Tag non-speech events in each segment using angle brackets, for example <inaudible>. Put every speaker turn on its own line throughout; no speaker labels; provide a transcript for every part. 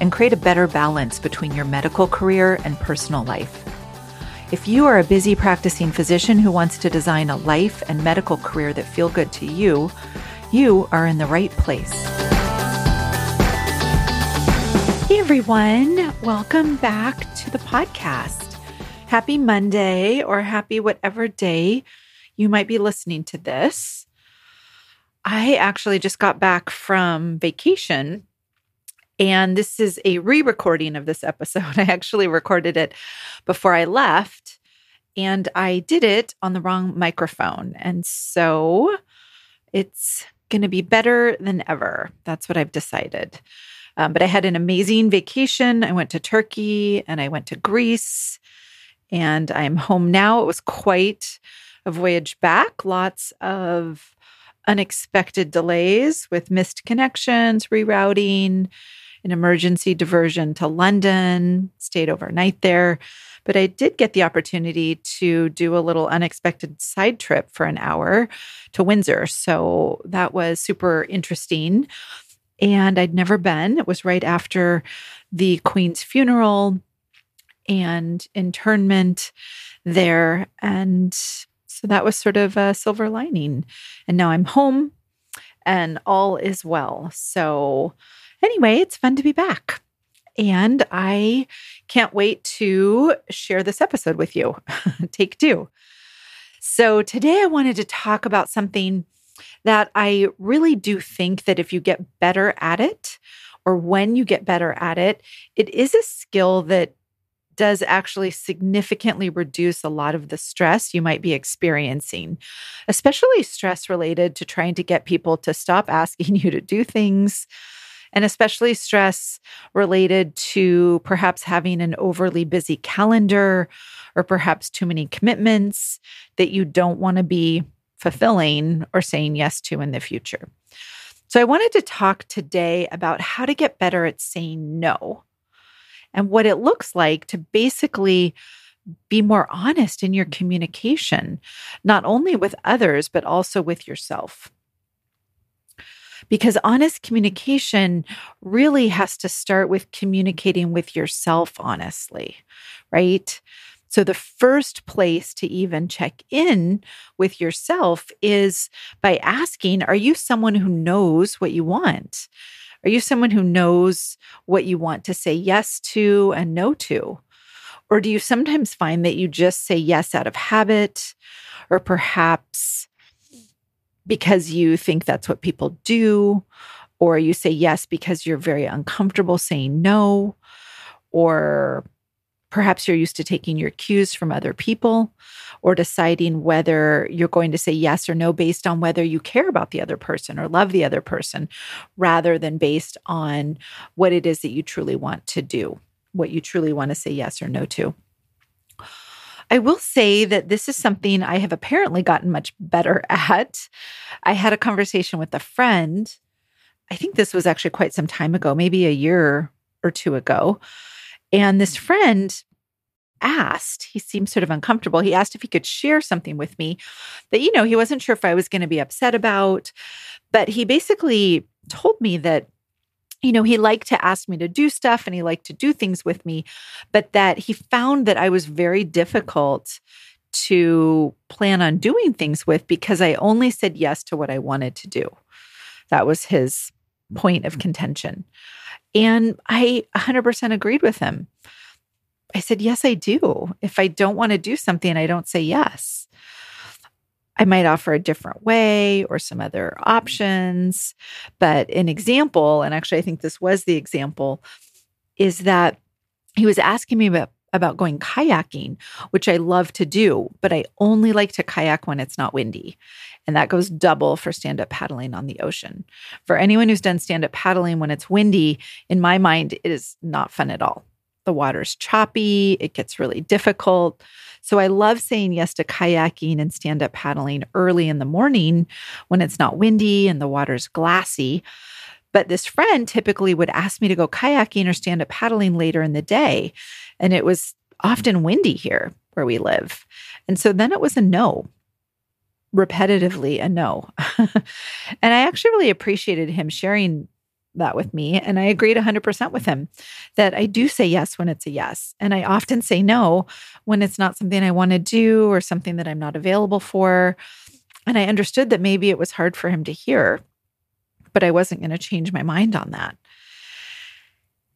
and create a better balance between your medical career and personal life. If you are a busy practicing physician who wants to design a life and medical career that feel good to you, you are in the right place. Hey everyone, welcome back to the podcast. Happy Monday or happy whatever day you might be listening to this. I actually just got back from vacation and this is a re recording of this episode. <laughs> I actually recorded it before I left, and I did it on the wrong microphone. And so it's going to be better than ever. That's what I've decided. Um, but I had an amazing vacation. I went to Turkey and I went to Greece, and I'm home now. It was quite a voyage back, lots of unexpected delays with missed connections, rerouting an emergency diversion to London, stayed overnight there. But I did get the opportunity to do a little unexpected side trip for an hour to Windsor. So that was super interesting. And I'd never been. It was right after the Queen's funeral and internment there. And so that was sort of a silver lining. And now I'm home and all is well. So Anyway, it's fun to be back. And I can't wait to share this episode with you. <laughs> Take two. So, today I wanted to talk about something that I really do think that if you get better at it, or when you get better at it, it is a skill that does actually significantly reduce a lot of the stress you might be experiencing, especially stress related to trying to get people to stop asking <laughs> you to do things, and especially stress related to perhaps having an overly busy calendar or perhaps too many commitments that you don't want to be fulfilling or saying yes to in the future. So, I wanted to talk today about how to get better at saying no and what it looks like to basically be more honest in your communication, not only with others, but also with yourself because honest communication really has to start with communicating with yourself honestly, right? So, the first place to even check in with yourself is by asking Are you someone who knows what you want? Are you someone who knows what you want to say yes to and no to? Or do you sometimes find that you just say yes out of habit or perhaps because you think that's what people do, or you say yes because you're very uncomfortable saying no, or perhaps you're used to taking your cues from other people or deciding whether you're going to say yes or no based on whether you care about the other person or love the other person rather than based on what it is that you truly want to do, what you truly want to say yes or no to. I will say that this is something I have apparently gotten much better <laughs> at. I had a conversation with a friend. I think this was actually quite some time ago, maybe a year or two ago. And this friend asked, he seemed sort of uncomfortable. He asked if he could share something with me that, you know, he wasn't sure if I was going to be upset about. But he basically told me that you know, he liked to ask me to do stuff and he liked to do things with me, but that he found that I was very difficult to plan on doing things with because I only said yes to what I wanted to do. That was his point of contention. And I 100% agreed with him. I said, Yes, I do. If I don't want to do something, I don't say yes. I might offer a different way or some other options. But an example, and actually, I think this was the example, is that he was asking me about, about going kayaking, which I love to do, but I only like to kayak when it's not windy. And that goes double for stand up paddling on the ocean. For anyone who's done stand up paddling when it's windy, in my mind, it is not fun at all. The water's choppy, it gets really difficult. So I love saying yes to kayaking and stand up paddling early in the morning when it's not windy and the water's glassy. But this friend typically would ask me to go kayaking or stand up paddling later in the day. And it was often windy here where we live. And so then it was a no, repetitively a no. <laughs> and I actually really appreciated him sharing that with me. And I agreed 100% with him that I do say yes when it's a yes. And I often say no when it's not something I want to do or something that I'm not available for. And I understood that maybe it was hard for him to hear, but I wasn't going to change my mind on that.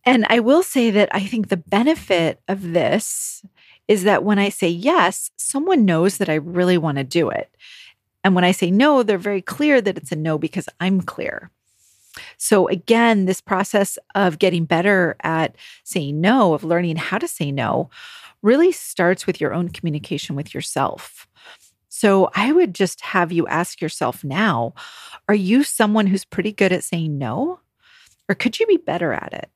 And I will say that I think the benefit of this is that when I say yes, someone knows that I really want to do it. And when I say no, they're very clear that it's a no because I'm clear. So, again, this process of getting better at saying no, of learning how to say no, really starts with your own communication with yourself. So, I would just have you ask yourself now are you someone who's pretty good at saying no? Or could you be better at it?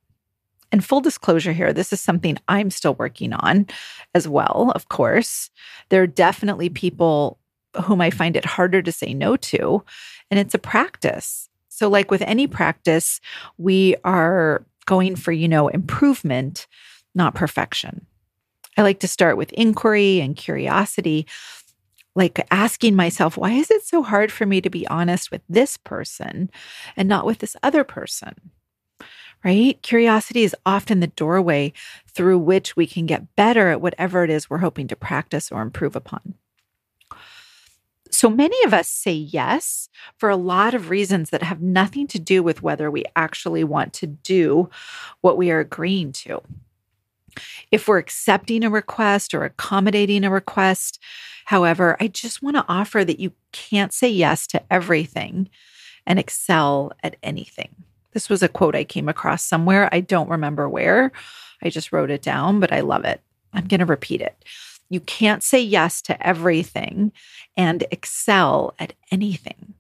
And full disclosure here, this is something I'm still working on as well, of course. There are definitely people whom I find it harder to say no to, and it's a practice. So, like with any practice, we are going for, you know, improvement, not perfection. I like to start with inquiry and curiosity, like asking myself, why is it so hard for me to be honest with this person and not with this other person? Right? Curiosity is often the doorway through which we can get better at whatever it is we're hoping to practice or improve upon. So many of us say yes for a lot of reasons that have nothing to do with whether we actually want to do what we are agreeing to. If we're accepting a request or accommodating a request, however, I just want to offer that you can't say yes to everything and excel at anything. This was a quote I came across somewhere. I don't remember where. I just wrote it down, but I love it. I'm going to repeat it. You can't say yes to everything and excel at anything.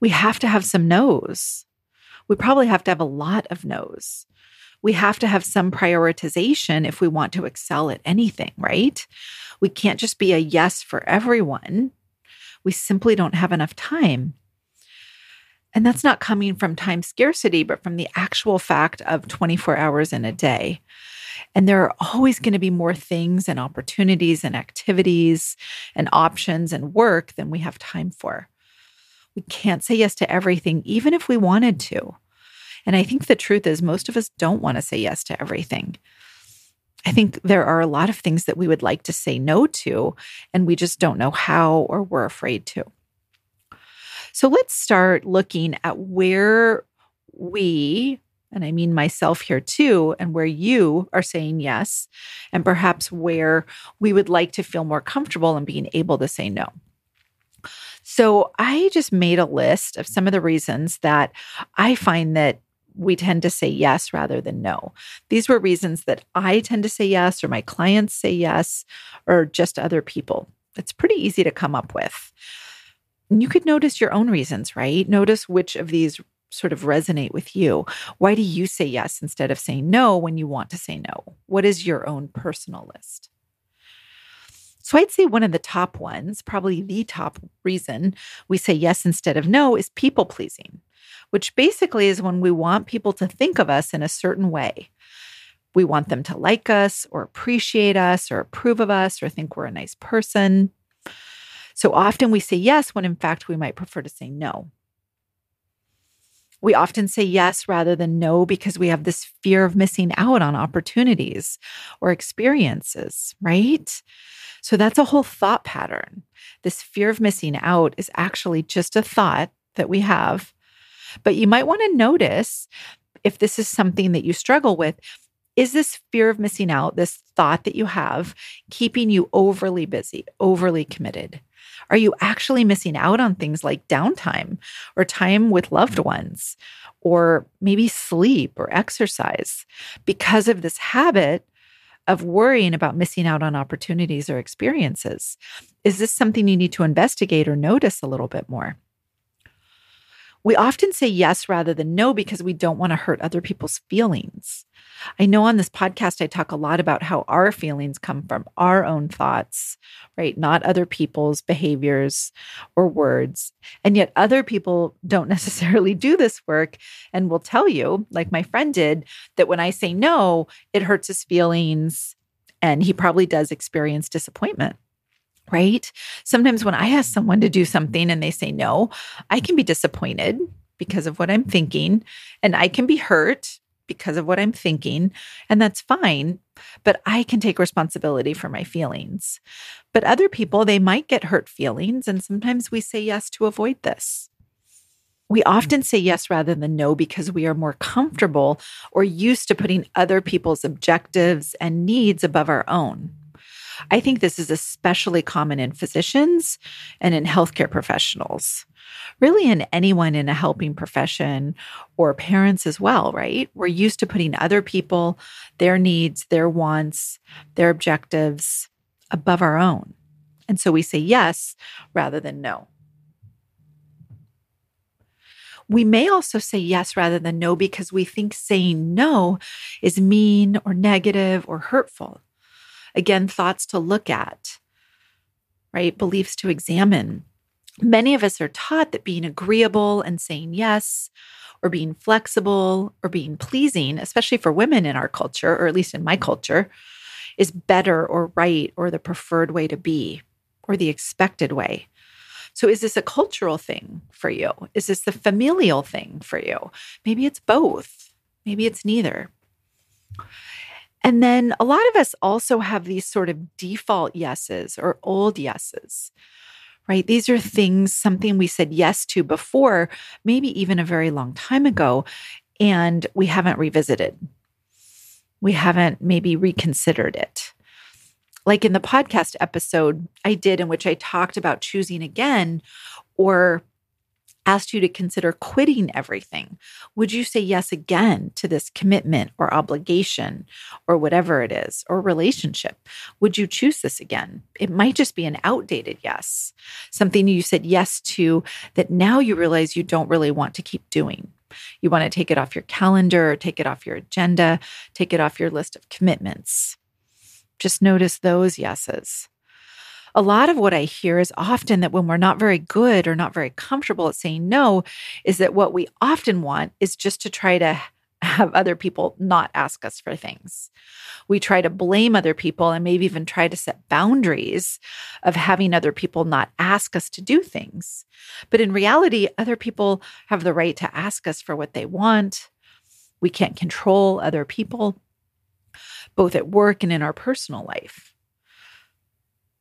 We have to have some no's. We probably have to have a lot of no's. We have to have some prioritization if we want to excel at anything, right? We can't just be a yes for everyone. We simply don't have enough time. And that's not coming from time scarcity, but from the actual fact of 24 hours in a day. And there are always going to be more things and opportunities and activities and options and work than we have time for. We can't say yes to everything, even if we wanted to. And I think the truth is, most of us don't want to say yes to everything. I think there are a lot of things that we would like to say no to, and we just don't know how or we're afraid to. So let's start looking at where we and I mean myself here too, and where you are saying yes, and perhaps where we would like to feel more comfortable in being able to say no. So I just made a list of some of the reasons that I find that we tend to say yes rather than no. These were reasons that I tend to say yes, or my clients say yes, or just other people. It's pretty easy to come up with. You could notice your own reasons, right? Notice which of these sort of resonate with you? Why do you say yes instead of saying no when you want to say no? What is your own personal list? So I'd say one of the top ones, probably the top reason we say yes instead of no, is people pleasing, which basically is when we want people to think of us in a certain way. We want them to like us or appreciate us or approve of us or think we're a nice person. So often we say yes when in fact we might prefer to say no. We often say yes rather than no because we have this fear of missing out on opportunities or experiences, right? So that's a whole thought pattern. This fear of missing out is actually just a thought that we have. But you might want to notice if this is something that you struggle with. Is this fear of missing out, this thought that you have, keeping you overly busy, overly committed? Are you actually missing out on things like downtime or time with loved mm-hmm. ones or maybe sleep or exercise because of this habit of worrying about missing out on opportunities or experiences? Is this something you need to investigate or notice a little bit more? We often say yes rather than no because we don't want to hurt other people's feelings. I know on this podcast, I talk a lot about how our feelings come from our own thoughts, right? Not other people's behaviors or words. And yet, other people don't <laughs> necessarily do this work and will tell you, like my friend did, that when I say no, it hurts his feelings. And he probably does experience disappointment right? Sometimes when I ask someone to do something and they say no, I can be disappointed because of what I'm thinking, and I can be hurt because of what I'm thinking, and that's fine. But I can take responsibility for my feelings. But other people, they might get hurt feelings, and sometimes we say yes to avoid this. We often say yes rather than no because we are more comfortable or used to putting other people's objectives and needs above our own. I think this is especially common in physicians and in healthcare professionals, really in anyone in a helping profession or parents as well, right? We're used to putting other people, their needs, their wants, their objectives above our own. And so we say yes rather than no. We may also say yes rather than no because we think saying no is mean or negative or hurtful. Again, thoughts to look at, right? Beliefs to examine. Many of us are taught that being agreeable and saying yes, or being flexible, or being pleasing, especially for women in our culture, or at least in my culture, is better or right or the preferred way to be or the expected way. So, is this a cultural thing for you? Is this the familial thing for you? Maybe it's both. Maybe it's neither. And then a lot of us also have these sort of default yeses or old yeses, right? These are things, something we said yes to before, maybe even a very long time ago, and we haven't revisited. We haven't maybe reconsidered it. Like in the podcast episode I did, in which I talked about choosing again or asked you to consider quitting everything, would you say yes again to this commitment or obligation or whatever it is, or relationship? Would you choose this again? It might just be an outdated yes, something you said yes to that now you realize you don't really want to keep doing. You want to take it off your calendar, take it off your agenda, take it off your list of commitments. Just notice those yeses a lot of what I hear is often that when we're not very good or not very comfortable at saying no, is that what we often want is just to try to have other people not ask us for things. We try to blame other people and maybe even try to set boundaries of having other people not ask us to do things. But in reality, other people have the right to ask us for what they want. We can't control other people, both at work and in our personal life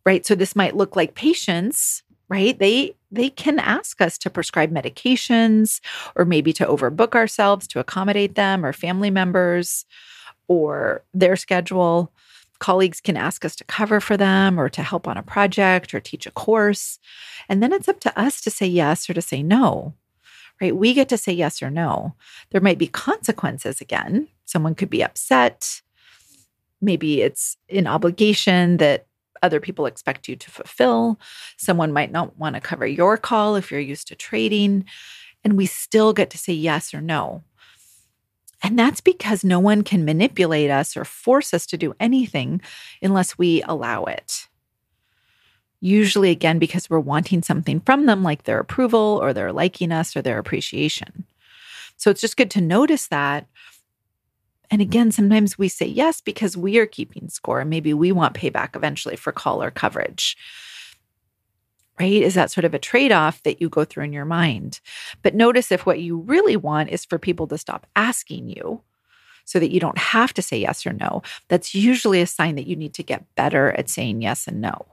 right? So this might look like patients, right? They they can ask us to prescribe medications or maybe to overbook ourselves to accommodate them or family members or their schedule. Colleagues can ask us to cover for them or to help on a project or teach a course. And then it's up to us to say yes or to say no. Right? We get to say yes or no. There might be consequences again. Someone could be upset. Maybe it's an obligation that other people expect you to fulfill. Someone might not want to cover your call if you're used to trading. And we still get to say yes or no. And that's because no one can manipulate us or force us to do anything unless we allow it. Usually, again, because we're wanting something from them, like their approval or their liking us or their appreciation. So it's just good to notice that and again, sometimes we say yes because we are keeping score maybe we want payback eventually for call or coverage. Right? Is that sort of a trade off that you go through in your mind? But notice if what you really want is for people to stop asking you so that you don't have to say yes or no, that's usually a sign that you need to get better at saying yes and no.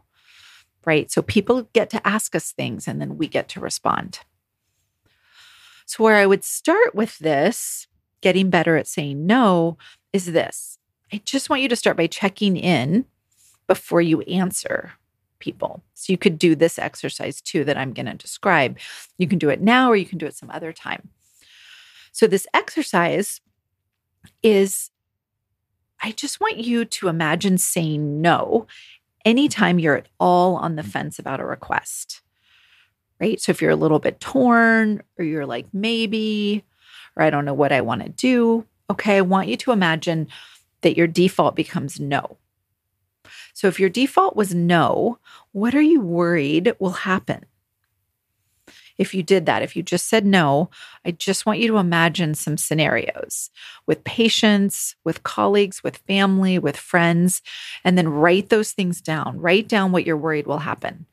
Right? So people get to ask us things and then we get to respond. So, where I would start with this getting better at saying no is this. I just want you to start by checking in before you answer people. So you could do this exercise too that I'm going to describe. You can do it now or you can do it some other time. So this exercise is I just want you to imagine saying no anytime you're at all on the fence about a request right? So if you're a little bit torn or you're like, maybe, or I don't know what I want to do, okay, I want you to imagine that your default becomes no. So if your default was no, what are you worried will happen? if you did that, if you just said no, I just want you to imagine some scenarios with patients, with colleagues, with family, with friends, and then write those things down. Write down what you're worried will happen.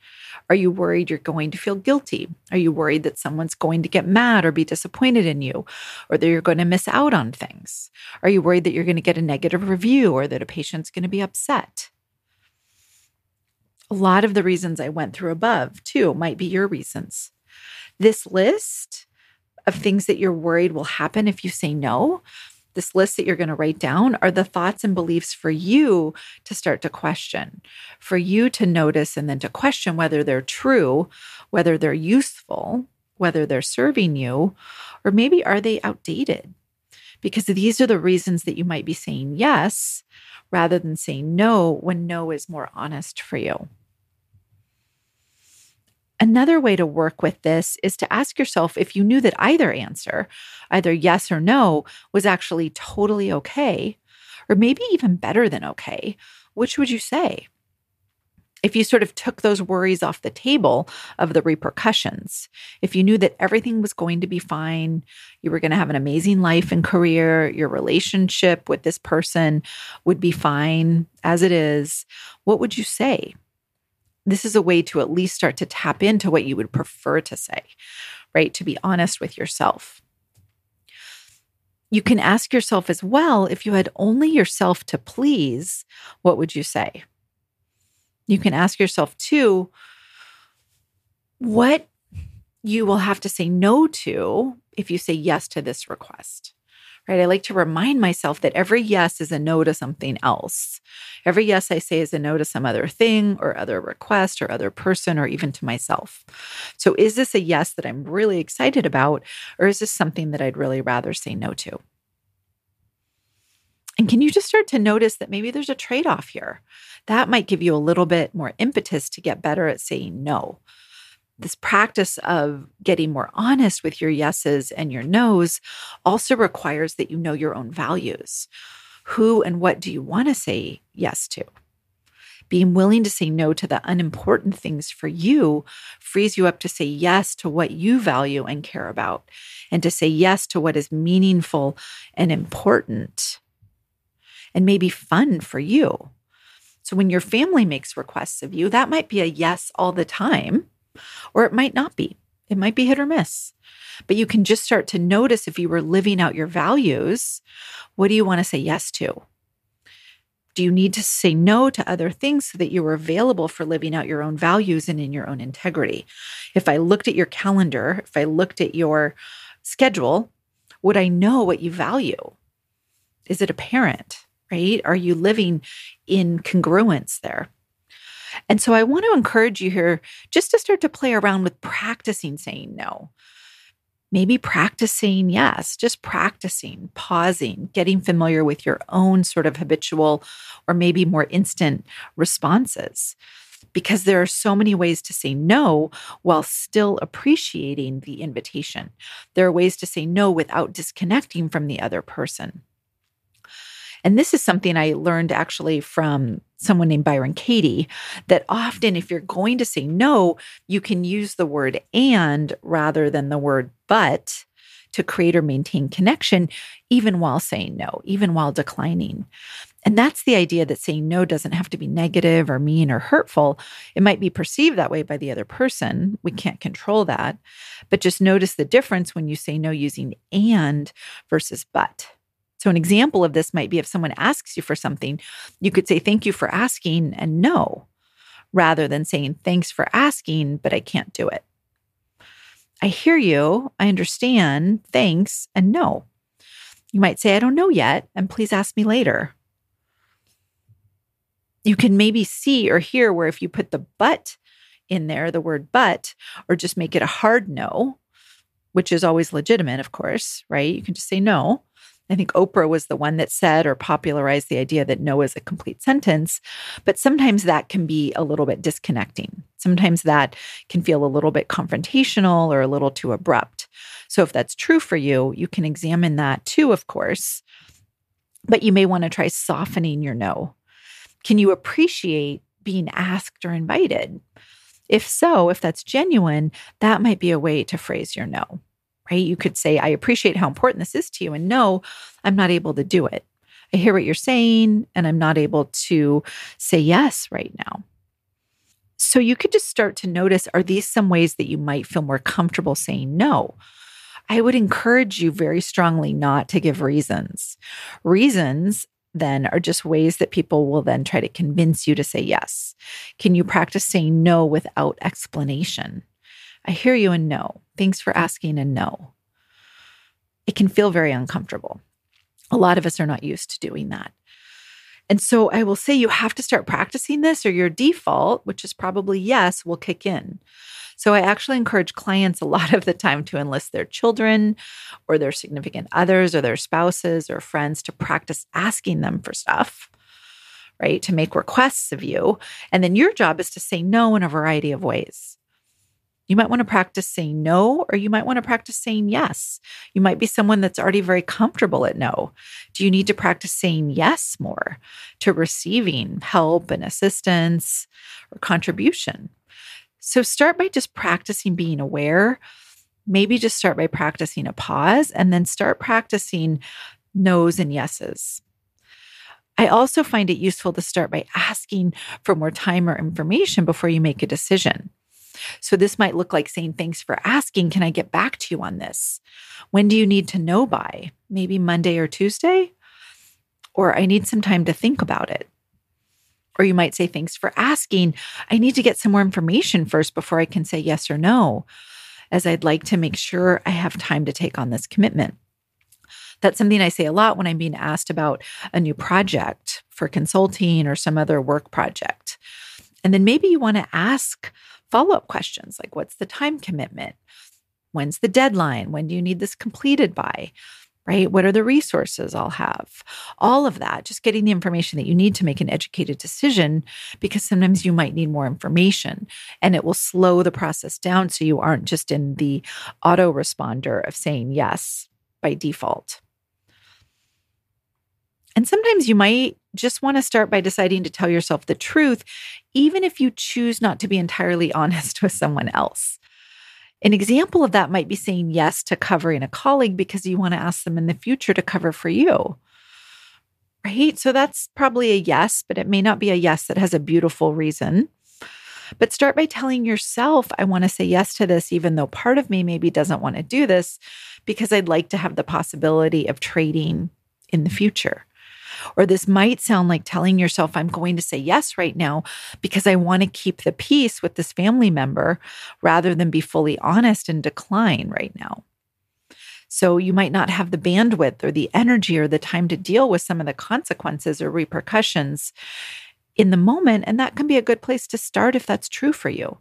Are you worried you're going to feel guilty? Are you worried that someone's going to get mad or be disappointed in you or that you're going to miss out on things? Are you worried that you're going to get a negative review or that a patient's going to be upset? A lot of the reasons I went through above, too, might be your reasons. This list of things that you're worried will happen if you say no, this list that you're going to write down are the thoughts and beliefs for you to start to question, for you to notice and then to question whether they're true, whether they're useful, whether they're serving you, or maybe are they outdated? Because these are the reasons that you might be saying yes rather than saying no when no is more honest for you. Another way to work with this is to ask yourself if you knew that either answer, either yes or no, was actually totally okay, or maybe even better than okay, which would you say? If you sort of took those worries off the table of the repercussions, if you knew that everything was going to be fine, you were going to have an amazing life and career, your relationship with this person would be fine as it is, what would you say? This is a way to at least start to tap into what you would prefer to say, right? To be honest with yourself. You can ask yourself as well if you had only yourself to please, what would you say? You can ask yourself too, what you will have to say no to if you say yes to this request right? I like to remind myself that every yes is a no to something else. Every yes I say is a no to some other thing or other request or other person or even to myself. So, is this a yes that I'm really excited about, or is this something that I'd really rather say no to? And can you just start to notice that maybe there's a trade off here? That might give you a little bit more impetus to get better at saying no this practice of getting more honest with your yeses and your nos also requires that you know your own values. Who and what do you want to say yes to? Being willing to say no to the unimportant things for you frees you up to say yes to what you value and care about, and to say yes to what is meaningful and important and maybe fun for you. So, when your family makes requests of you, that might be a yes all the time or it might not be. It might be hit or miss. But you can just start to notice if you were living out your values, what do you want to say yes to? Do you need to say no to other things so that you are available for living out your own values and in your own integrity? If I looked at your calendar, if I looked at your schedule, would I know what you value? Is it apparent, right? Are you living in congruence there? And so I want to encourage you here just to start to play around with practicing saying no. Maybe practicing yes, just practicing, pausing, getting familiar with your own sort of habitual or maybe more instant responses. Because there are so many ways to say no while still appreciating the invitation. There are ways to say no without disconnecting from the other person. And this is something I learned actually from someone named Byron Katie that often, if you're going to say no, you can use the word and rather than the word but to create or maintain connection, even while saying no, even while declining. And that's the idea that saying no doesn't have to be negative or mean or hurtful. It might be perceived that way by the other person. We can't control that. But just notice the difference when you say no using and versus but. So, an example of this might be if someone asks you for something, you could say, Thank you for asking and no, rather than saying, Thanks for asking, but I can't do it. I hear you. I understand. Thanks and no. You might say, I don't know yet, and please ask me later. You can maybe see or hear where if you put the but in there, the word but, or just make it a hard no, which is always legitimate, of course, right? You can just say no I think Oprah was the one that said or popularized the idea that no is a complete sentence, but sometimes that can be a little bit disconnecting. Sometimes that can feel a little bit confrontational or a little too abrupt. So if that's true for you, you can examine that too, of course. But you may want to try softening your no. Can you appreciate being asked or invited? If so, if that's genuine, that might be a way to phrase your no right? You could say, I appreciate how important this is to you. And no, I'm not able to do it. I hear what you're saying, and I'm not able to say yes right now. So you could just start to notice are these some ways that you might feel more comfortable saying no? I would encourage you very strongly not to give reasons. Reasons then are just ways that people will then try to convince you to say yes. Can you practice saying no without explanation? I hear you and no. Thanks for asking and no. It can feel very uncomfortable. A lot of us are not used to doing that. And so I will say you have to start practicing this, or your default, which is probably yes, will kick in. So I actually encourage clients a lot of the time to enlist their children or their significant others or their spouses or friends to practice asking them for stuff, right? To make requests of you. And then your job is to say no in a variety of ways. You might want to practice saying no, or you might want to practice saying yes. You might be someone that's already very comfortable at no. Do you need to practice saying yes more to receiving help and assistance or contribution? So start by just practicing being aware. Maybe just start by practicing a pause and then start practicing no's and yeses. I also find it useful to start by asking for more time or information before you make a decision. So this might look like saying, Thanks for asking. Can I get back to you on this? When do you need to know by? Maybe Monday or Tuesday? Or I need some time to think about it. Or you might say, Thanks for asking. I need to get some more information first before I can say yes or no, as I'd like to make sure I have time to take on this commitment. That's something I say a lot when I'm being asked about a new project for consulting or some other work project. And then maybe you want to ask follow up questions like what's the time commitment? When's the deadline? When do you need this completed by? Right? What are the resources I'll have? All of that, just getting the information that you need to make an educated decision because sometimes you might need more information and it will slow the process down so you aren't just in the autoresponder of saying yes by default. And sometimes you might just want to start by deciding to tell yourself the truth, even if you choose not to be entirely <laughs> honest with someone else. An example of that might be saying yes to covering a colleague because you want to ask them in the future to cover for you. Right? So that's probably a yes, but it may not be a yes that has a beautiful reason. But start by telling yourself, I want to say yes to this, even though part of me maybe doesn't want to do this because I'd like to have the possibility of trading in the future. Or this might sound like telling yourself, I'm going to say yes right now because I want to keep the peace with this family member rather than be fully honest and decline right now. So you might not have the bandwidth or the energy or the time to deal with some of the consequences or repercussions in the moment. And that can be a good place to start if that's true for you.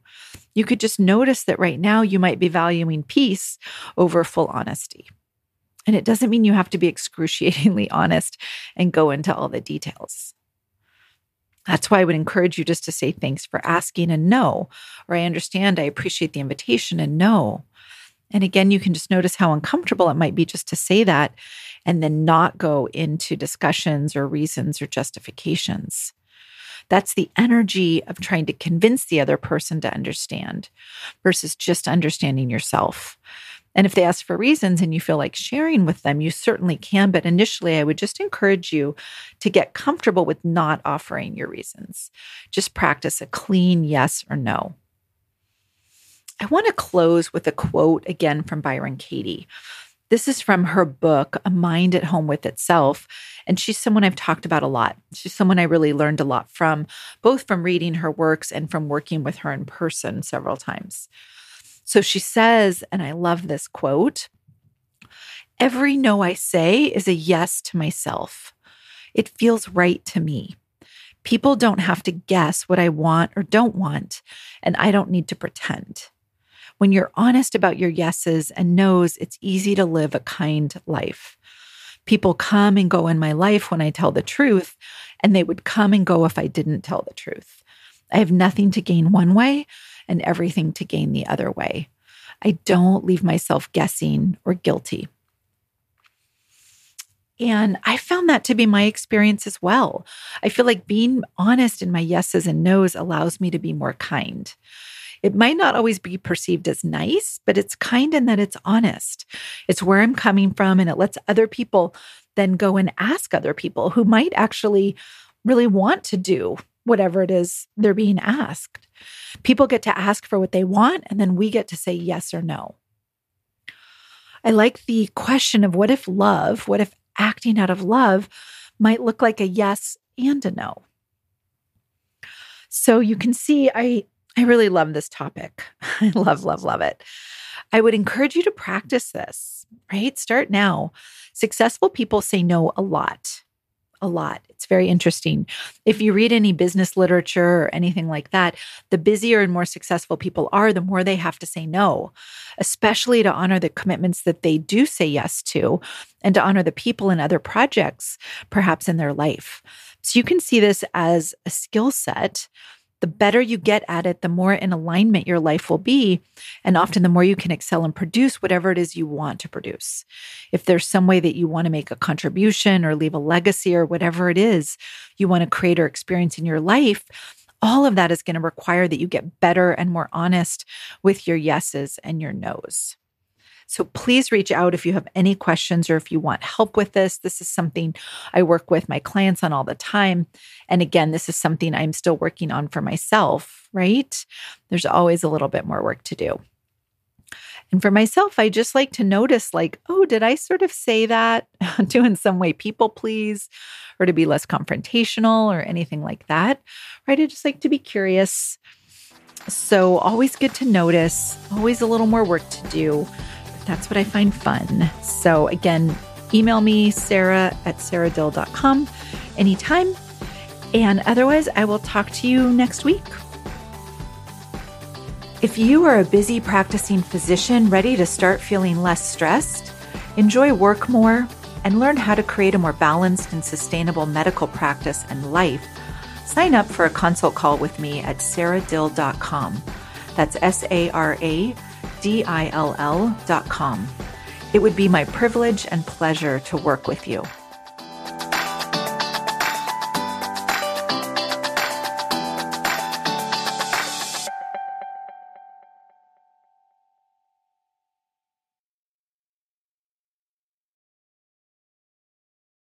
You could just notice that right now you might be valuing peace over full honesty. And it doesn't mean you have to be excruciatingly honest and go into all the details. That's why I would encourage you just to say thanks for asking and no, or I understand, I appreciate the invitation and no. And again, you can just notice how uncomfortable it might be just to say that and then not go into discussions or reasons or justifications. That's the energy of trying to convince the other person to understand versus just understanding yourself. And if they ask for reasons and you feel like sharing with them, you certainly can. But initially, I would just encourage you to get comfortable with not offering your reasons. Just practice a clean yes or no. I want to close with a quote again from Byron Katie. This is from her book, A Mind at Home with Itself. And she's someone I've talked about a lot. She's someone I really learned a lot from, both from reading her works and from working with her in person several times. So she says, and I love this quote Every no I say is a yes to myself. It feels right to me. People don't have to guess what I want or don't want, and I don't need to pretend. When you're honest about your yeses and nos, it's easy to live a kind life. People come and go in my life when I tell the truth, and they would come and go if I didn't tell the truth. I have nothing to gain one way and everything to gain the other way. I don't leave myself guessing or guilty. And I found that to be my experience as well. I feel like being honest in my yeses and nos allows me to be more kind. It might not always be perceived as nice, but it's kind in that it's honest. It's where I'm coming from, and it lets other people then go and ask other people who might actually really want to do whatever it is they're being asked. People get to ask for what they want, and then we get to say yes or no. I like the question of what if love, what if acting out of love might look like a yes and a no. So you can see I I really love this topic. <laughs> I love love love it. I would encourage you to practice this, right? Start now. Successful people say no a lot a lot. It's very interesting. If you read any business literature or anything like that, the busier and more successful people are, the more they have to say no, especially to honor the commitments that they do say yes to and to honor the people and other projects, perhaps in their life. So you can see this as a skill set the better you get at it, the more in alignment your life will be. And often the more you can excel and produce whatever it is you want to produce. If there's some way that you want to make a contribution or leave a legacy or whatever it is you want to create or experience in your life, all of that is going to require that you get better and more honest with your yeses and your nos. So please reach out if you have any questions or if you want help with this. This is something I work with my clients on all the time. And again, this is something I'm still working on for myself, right? There's always a little bit more work to do. And for myself, I just like to notice, like, oh, did I sort of say that <laughs> to in some way people please or to be less confrontational or anything like that? Right. I just like to be curious. So, always good to notice, always a little more work to do that's what I find fun. So, again, email me, sara at saradill.com anytime. And otherwise, I will talk to you next week. If you are a busy practicing physician ready to start feeling less stressed, enjoy work more, and learn how to create a more balanced and sustainable medical practice and life, sign up for a consult call with me at saradill.com. That's S A R A dill.com. It would be my privilege and pleasure to work with you.